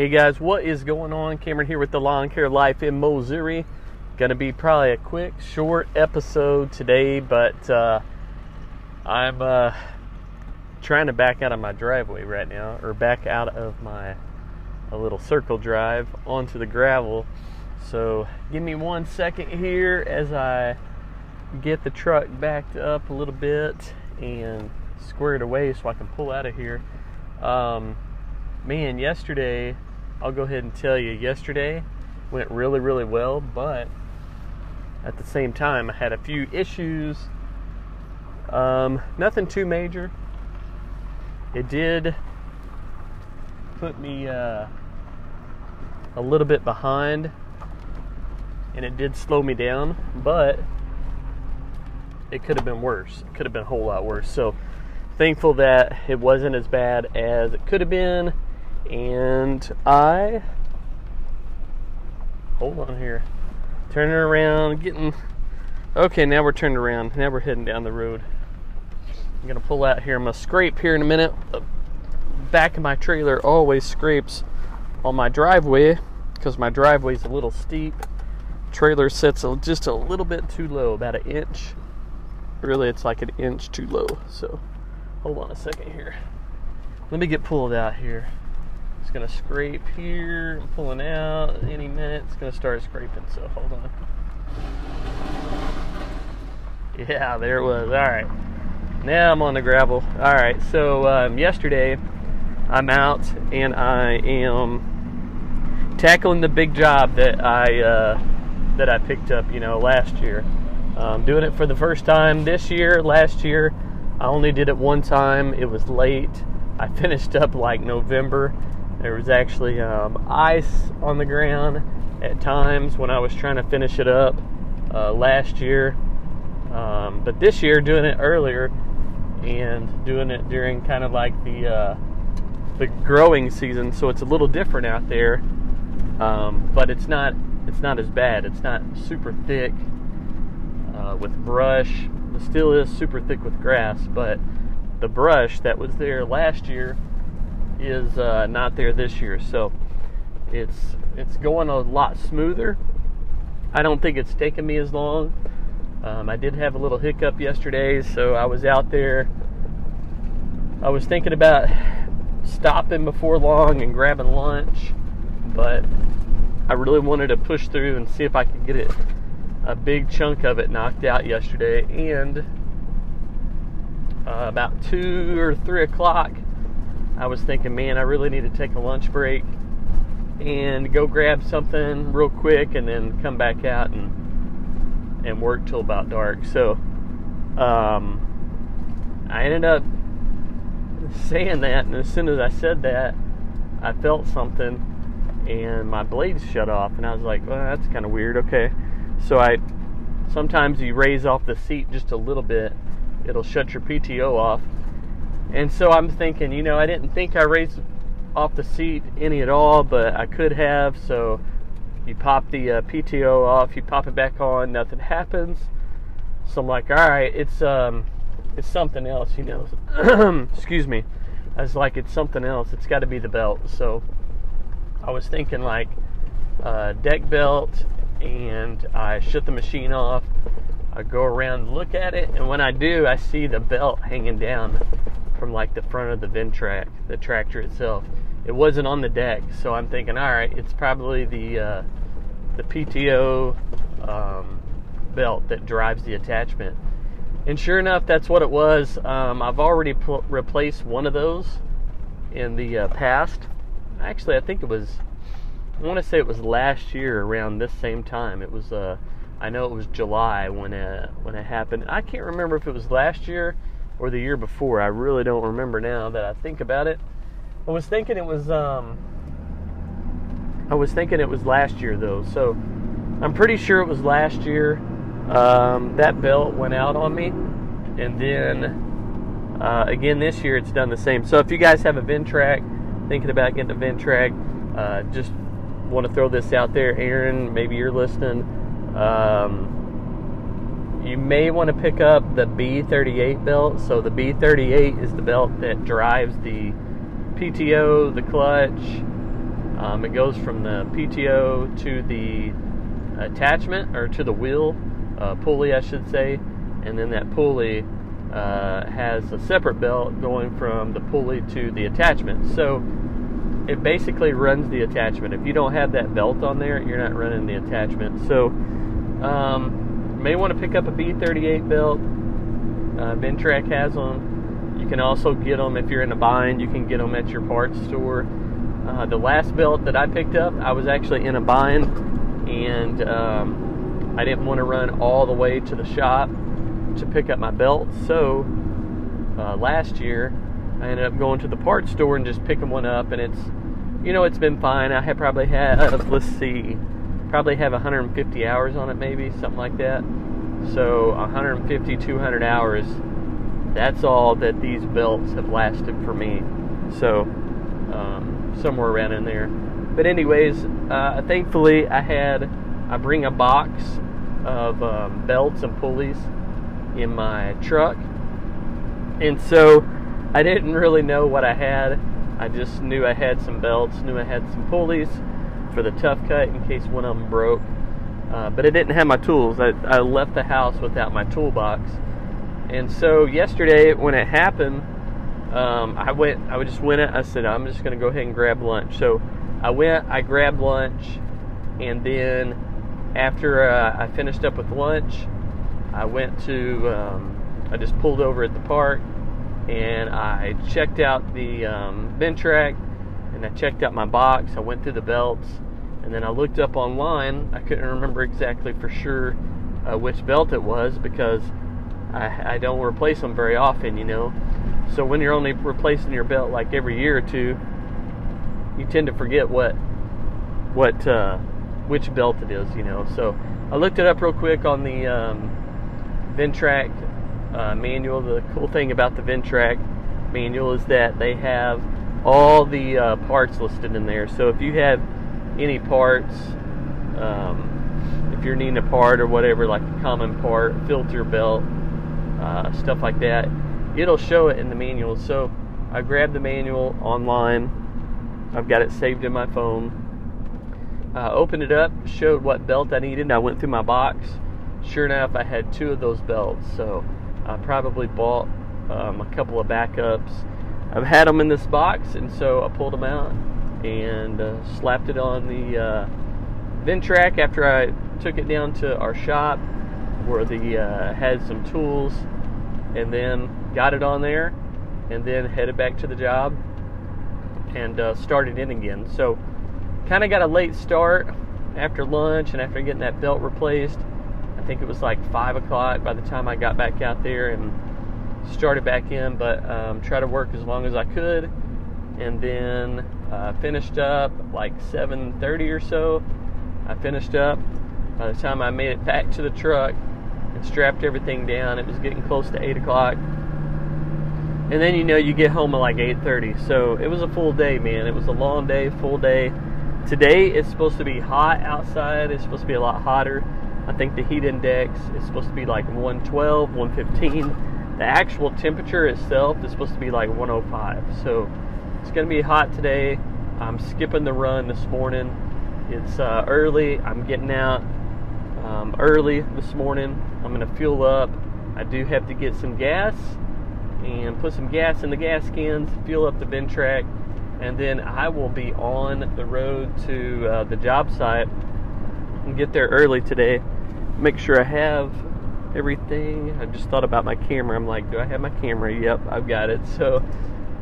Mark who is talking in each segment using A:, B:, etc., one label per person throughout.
A: Hey guys, what is going on? Cameron here with the Lawn Care Life in Missouri. Gonna be probably a quick, short episode today, but uh, I'm uh, trying to back out of my driveway right now, or back out of my a little circle drive onto the gravel. So give me one second here as I get the truck backed up a little bit and squared away so I can pull out of here. Um, man, yesterday I'll go ahead and tell you, yesterday went really, really well, but at the same time, I had a few issues. Um, nothing too major. It did put me uh, a little bit behind, and it did slow me down, but it could have been worse. It could have been a whole lot worse. So, thankful that it wasn't as bad as it could have been and I hold on here, turning around, getting okay. Now we're turned around. Now we're heading down the road. I'm gonna pull out here. I'm gonna scrape here in a minute. The back of my trailer always scrapes on my driveway because my driveway's a little steep. Trailer sits just a little bit too low, about an inch. Really, it's like an inch too low. So, hold on a second here. Let me get pulled out here. It's gonna scrape here, I'm pulling out. Any minute, it's gonna start scraping. So hold on. Yeah, there it was. All right, now I'm on the gravel. All right, so um, yesterday I'm out and I am tackling the big job that I uh, that I picked up, you know, last year. Um, doing it for the first time this year. Last year, I only did it one time. It was late. I finished up like November there was actually um, ice on the ground at times when I was trying to finish it up uh, last year. Um, but this year, doing it earlier and doing it during kind of like the uh, the growing season, so it's a little different out there. Um, but it's not it's not as bad. It's not super thick uh, with brush. It still is super thick with grass, but the brush that was there last year is uh, not there this year, so it's it's going a lot smoother. I don't think it's taken me as long. Um, I did have a little hiccup yesterday, so I was out there. I was thinking about stopping before long and grabbing lunch, but I really wanted to push through and see if I could get it a big chunk of it knocked out yesterday. And uh, about two or three o'clock, I was thinking, man, I really need to take a lunch break and go grab something real quick and then come back out and and work till about dark. So um, I ended up saying that, and as soon as I said that, I felt something, and my blades shut off, and I was like, well, that's kind of weird. Okay, so I sometimes you raise off the seat just a little bit, it'll shut your PTO off and so I'm thinking, you know, I didn't think I raised off the seat any at all, but I could have. So you pop the uh, PTO off, you pop it back on, nothing happens. So I'm like, all right, it's um, it's something else, you know. Excuse me. I was like, it's something else. It's got to be the belt. So I was thinking like uh, deck belt, and I shut the machine off. I go around, look at it, and when I do, I see the belt hanging down from like the front of the Ventrac, the tractor itself. It wasn't on the deck, so I'm thinking, all right, it's probably the uh, the PTO um, belt that drives the attachment. And sure enough, that's what it was. Um, I've already pl- replaced one of those in the uh, past. Actually, I think it was. I want to say it was last year around this same time. It was. Uh, I know it was July when it, when it happened. I can't remember if it was last year or the year before. I really don't remember now that I think about it. I was thinking it was um I was thinking it was last year though. So I'm pretty sure it was last year. Um, that belt went out on me, and then uh, again this year it's done the same. So if you guys have a Ventrac, thinking about getting a Ventrac, uh, just want to throw this out there, Aaron. Maybe you're listening. Um, you may want to pick up the B38 belt. So the B38 is the belt that drives the PTO, the clutch, Um, it goes from the PTO to the attachment or to the wheel uh, pulley, I should say, and then that pulley uh, has a separate belt going from the pulley to the attachment. So it basically runs the attachment. If you don't have that belt on there, you're not running the attachment. So um, may want to pick up a B38 belt. Uh, Ventrac has them. You can also get them if you're in a bind. You can get them at your parts store. Uh, the last belt that I picked up, I was actually in a bind, and um, I didn't want to run all the way to the shop to pick up my belt. So uh, last year, I ended up going to the parts store and just picking one up, and it's, you know, it's been fine. I have probably had, let's see, probably have 150 hours on it, maybe something like that. So 150, 200 hours. That's all that these belts have lasted for me. So um, somewhere around in there. But anyways, uh, thankfully I had I bring a box of um, belts and pulleys in my truck. And so I didn't really know what I had. I just knew I had some belts, knew I had some pulleys for the tough cut in case one of them broke. Uh, but I didn't have my tools. I, I left the house without my toolbox. And so yesterday, when it happened, um, I went. I just went. I said, I'm just going to go ahead and grab lunch. So I went. I grabbed lunch, and then after uh, I finished up with lunch, I went to, um, I just pulled over at the park and I checked out the um, Ventrac and I checked out my box. I went through the belts and then I looked up online. I couldn't remember exactly for sure uh, which belt it was because I, I don't replace them very often, you know. So when you're only replacing your belt like every year or two, you tend to forget what what uh, which belt it is, you know. So I looked it up real quick on the um, Ventrac uh, manual. The cool thing about the Ventrac manual is that they have all the uh, parts listed in there. So if you have any parts, um, if you're needing a part or whatever, like a common part, filter belt, uh, stuff like that, it'll show it in the manual. So I grabbed the manual online. I've got it saved in my phone. Uh, opened it up, showed what belt I needed. I went through my box sure enough, I had two of those belts. So I probably bought um, a couple of backups. I've had them in this box, and so I pulled them out and uh, slapped it on the uh, Ventrac after I took it down to our shop where the uh, had some tools, and then got it on there, and then headed back to the job and uh, started in again. So kind of got a late start after lunch and after getting that belt replaced I think it was like five o'clock by the time I got back out there and started back in. But um, try to work as long as I could, and then uh, finished up like 7:30 or so. I finished up. By the time I made it back to the truck and strapped everything down, it was getting close to eight o'clock. And then you know you get home at like 8:30. So it was a full day, man. It was a long day, full day. Today it's supposed to be hot outside. It's supposed to be a lot hotter. I think the heat index is supposed to be like 112, 115. The actual temperature itself is supposed to be like 105. So it's going to be hot today. I'm skipping the run this morning. It's uh, early. I'm getting out um, early this morning. I'm going to fuel up. I do have to get some gas and put some gas in the gas cans, fuel up the Ventrac, and then I will be on the road to uh, the job site and get there early today make sure I have everything. I just thought about my camera. I'm like, do I have my camera? Yep, I've got it. So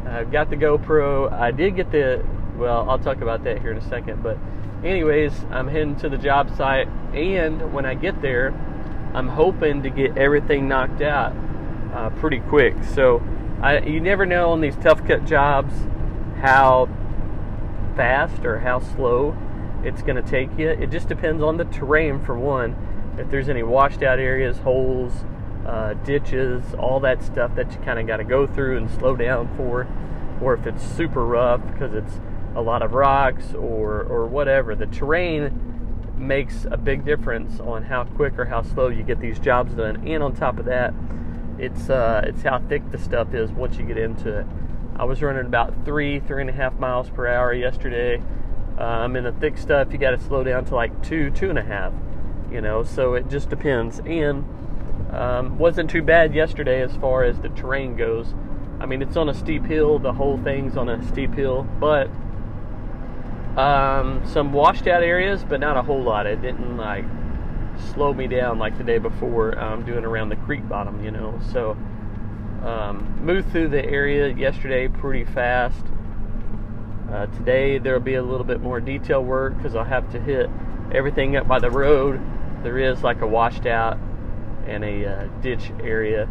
A: I've got the GoPro. I did get the, well, I'll talk about that here in a second. But, anyways, I'm heading to the job site. And when I get there, I'm hoping to get everything knocked out uh, pretty quick. So I, you never know on these tough cut jobs how fast or how slow it's going to take you. It just depends on the terrain, for one if there's any washed out areas, holes, uh, ditches, all that stuff that you kind of got to go through and slow down for, or if it's super rough because it's a lot of rocks or or whatever. The terrain makes a big difference on how quick or how slow you get these jobs done. And on top of that, it's uh, it's how thick the stuff is once you get into it. I was running about three, three and a half miles per hour yesterday, Um, in the thick stuff, you got to slow down to like two, two and a half. You know, so it just depends. And um, wasn't too bad yesterday as far as the terrain goes. I mean, it's on a steep hill. The whole thing's on a steep hill, but um, some washed out areas, but not a whole lot. It didn't like slow me down like the day before um, doing around the creek bottom, you know. So um, moved through the area yesterday pretty fast. Uh, today there'll be a little bit more detail work because I'll have to hit everything up by the road. There is like a washed out and a uh, ditch area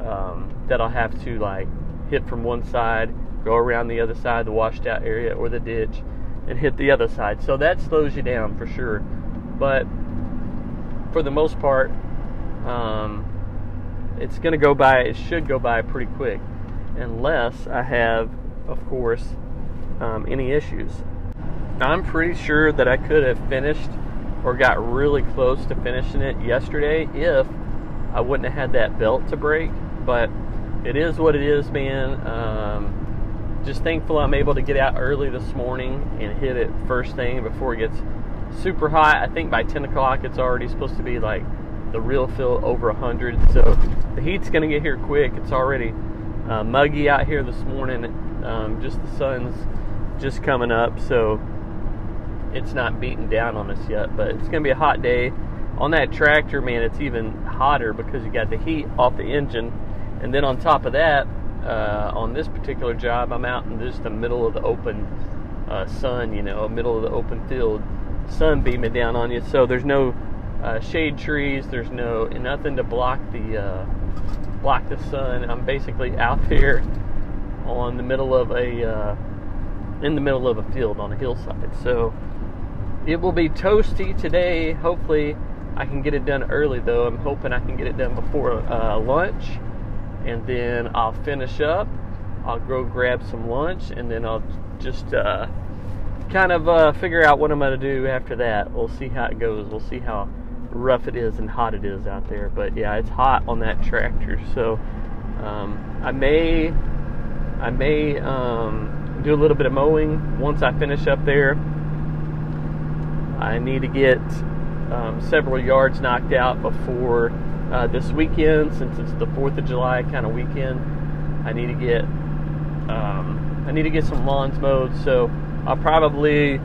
A: um, that I'll have to like hit from one side, go around the other side, the washed out area or the ditch, and hit the other side. So that slows you down for sure. But for the most part, um, it's going to go by, it should go by pretty quick, unless I have, of course, um, any issues. I'm pretty sure that I could have finished or got really close to finishing it yesterday if I wouldn't have had that belt to break. But it is what it is, man. Um, just thankful I'm able to get out early this morning and hit it first thing before it gets super hot. I think by 10 o'clock it's already supposed to be like the real feel over 100. So the heat's going to get here quick. It's already uh, muggy out here this morning. Um, just the sun's just coming up, so it's not beating down on us yet. But it's going to be a hot day. On that tractor, man, it's even hotter because you got the heat off the engine. And then on top of that, uh, on this particular job, I'm out in just the middle of the open uh, sun, you know, middle of the open field, sun beaming down on you. So there's no uh, shade trees. There's no nothing to block the uh, block the sun. I'm basically out there on the middle of a uh, in the middle of a field on a hillside. So it will be toasty today. Hopefully, I can get it done early though. I'm hoping I can get it done before uh, lunch, and then I'll finish up. I'll go grab some lunch, and then I'll just uh, kind of uh, figure out what I'm going to do after that. We'll see how it goes. We'll see how rough it is and hot it is out there. But yeah, it's hot on that tractor. So um, I may I may um, do a little bit of mowing once I finish up there. I need to get um, several yards knocked out before uh, this weekend, since it's the Fourth of July kind of weekend. I need to get um, I need to get some lawns mowed. So I'll probably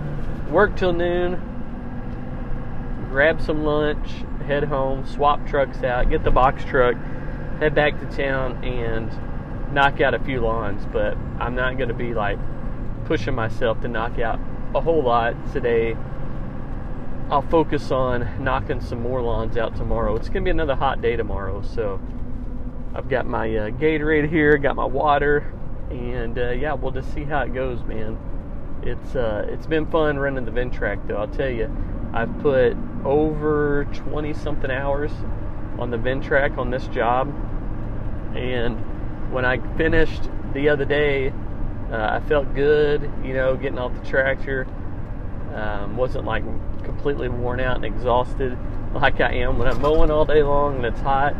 A: work till noon, grab some lunch, head home, swap trucks out, get the box truck, head back to town, and knock out a few lawns. But I'm not going to be like pushing myself to knock out a whole lot today. I'll focus on knocking some more lawns out tomorrow. It's going to be another hot day tomorrow, so I've got my uh, Gatorade here, got my water, and uh, yeah, we'll just see how it goes, man. It's uh, it's been fun running the Ventrac though. I'll tell you, I've put over 20 something hours on the Ventrac on this job, and when I finished the other day, uh, I felt good. You know, getting off the tractor. Um, wasn't like completely worn out and exhausted like I am when I'm mowing all day long and it's hot.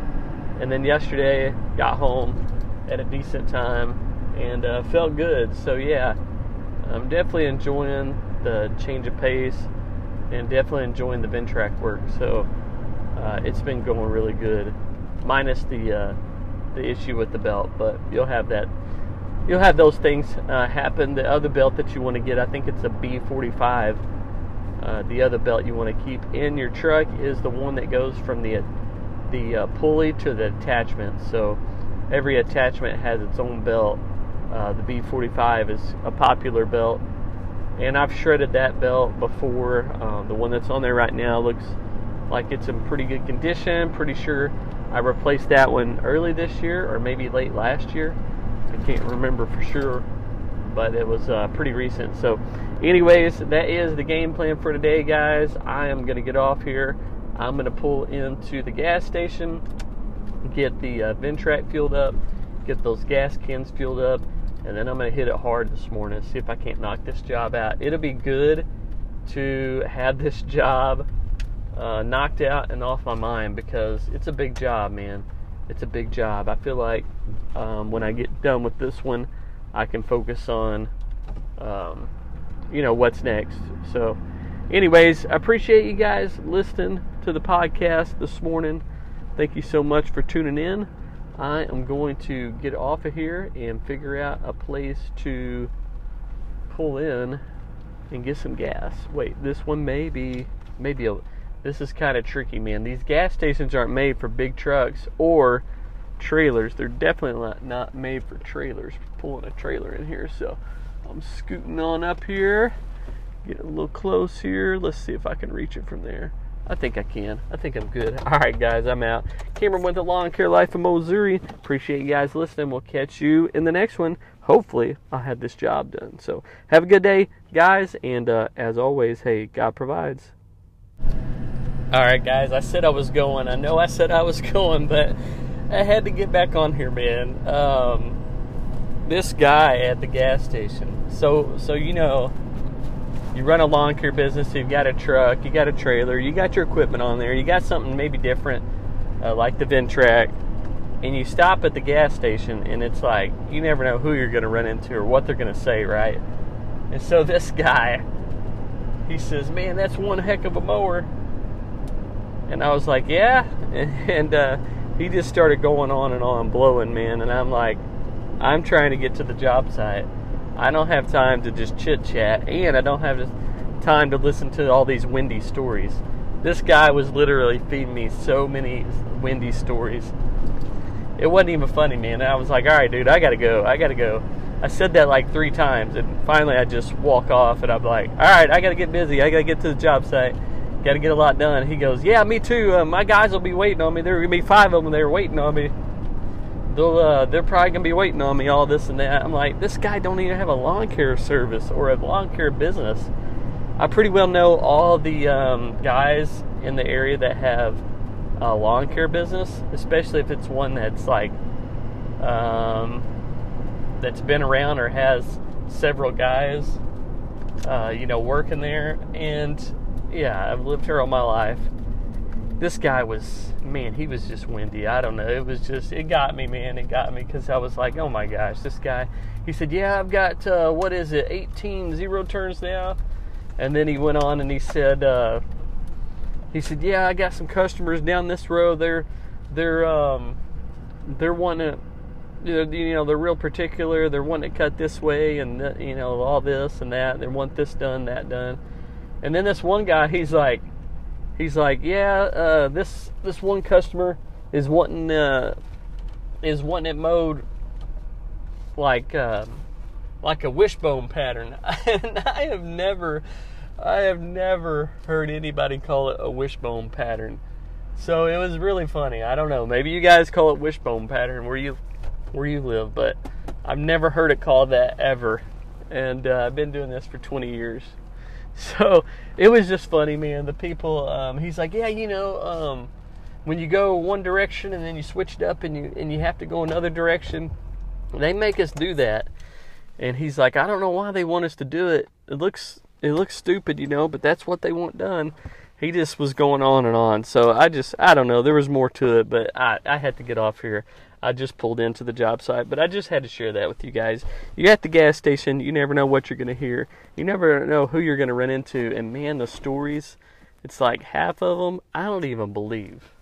A: And then yesterday, got home at a decent time and uh, felt good. So yeah, I'm definitely enjoying the change of pace and definitely enjoying the Ventrac work. So uh, it's been going really good, minus the uh, the issue with the belt. But you'll have that. You'll have those things uh, happen. The other belt that you want to get, I think it's a B45. Uh, the other belt you want to keep in your truck is the one that goes from the the uh, pulley to the attachment. So every attachment has its own belt uh, the B45 is a popular belt, and I've shredded that belt before. Uh, the one that's on there right now looks like it's in pretty good condition. Pretty sure I replaced that one early this year or maybe late last year. I can't remember for sure, but it was uh, pretty recent. So, anyways, that is the game plan for today, guys. I am going to get off here. I'm going to pull into the gas station, get the uh, Ventrac fueled up, get those gas cans fueled up, and then I'm going to hit it hard this morning, see if I can't knock this job out. It'll be good to have this job uh, knocked out and off my mind because it's a big job, man. It's a big job. I feel like um, when I get done with this one, I can focus on, um, you know what's next. So, anyways, I appreciate you guys listening to the podcast this morning. Thank you so much for tuning in. I am going to get off of here and figure out a place to pull in and get some gas. Wait, this one may be maybe a this is kind of tricky, man. These gas stations aren't made for big trucks or trailers. They're definitely not, not made for trailers. Pulling a trailer in here, so I'm scooting on up here. Get a little close here. Let's see if I can reach it from there. I think I can. I think I'm good. All right, guys, I'm out. Cameron with the Lawn Care Life of Missouri. Appreciate you guys listening. We'll catch you in the next one. Hopefully, I'll have this job done. So, have a good day, guys. And uh, as always, hey, God provides. All right, guys, I said I was going. I know I said I was going, but I had to get back on here, man. Um, this guy at the gas station. So, so you know, you run a lawn care business. You've got a truck, you got a trailer, you got your equipment on there. You got something maybe different, uh, like the Ventrac, and you stop at the gas station, and it's like you never know who you're going to run into or what they're going to say, right? And so this guy, he says, "Man, that's one heck of a mower." And I was like, yeah. And uh, he just started going on and on, blowing, man. And I'm like, I'm trying to get to the job site. I don't have time to just chit chat, and I don't have time to listen to all these windy stories. This guy was literally feeding me so many windy stories. It wasn't even funny, man. I was like, all right, dude, I gotta go. I gotta go. I said that like three times, and finally I just walk off, and I'm like, all right, I gotta get busy. I gotta get to the job site got to get a lot done. He goes, yeah, me too. Uh, my guys will be waiting on me. There are gonna be five of them. They're waiting on me. They'll, uh, they're probably gonna be waiting on me. All this and that. I'm like, this guy don't even have a lawn care service or a lawn care business. I pretty well know all the um, guys in the area that have a lawn care business, especially if it's one that's like um, that's been around or has several guys, uh, you know, working there and yeah, I've lived here all my life. This guy was, man, he was just windy. I don't know. It was just, it got me, man. It got me because I was like, oh my gosh, this guy. He said, yeah, I've got, uh, what is it, 18 zero turns now? And then he went on and he said, uh, he said, yeah, I got some customers down this road. They're, they're, um, they're wanting you know, they're real particular. They're wanting to cut this way and, you know, all this and that. They want this done, that done. And then this one guy, he's like, he's like, yeah, uh, this this one customer is wanting uh, is wanting it mowed like uh, like a wishbone pattern, and I have never I have never heard anybody call it a wishbone pattern. So it was really funny. I don't know. Maybe you guys call it wishbone pattern where you where you live, but I've never heard it called that ever. And uh, I've been doing this for 20 years. So it was just funny, man. The people, um, he's like, yeah, you know, um, when you go one direction and then you switch it up and you and you have to go another direction, they make us do that. And he's like, I don't know why they want us to do it. It looks it looks stupid, you know, but that's what they want done. He just was going on and on. So I just I don't know. There was more to it, but I I had to get off here. I just pulled into the job site, but I just had to share that with you guys. You're at the gas station, you never know what you're going to hear. You never know who you're going to run into, and man, the stories, it's like half of them I don't even believe.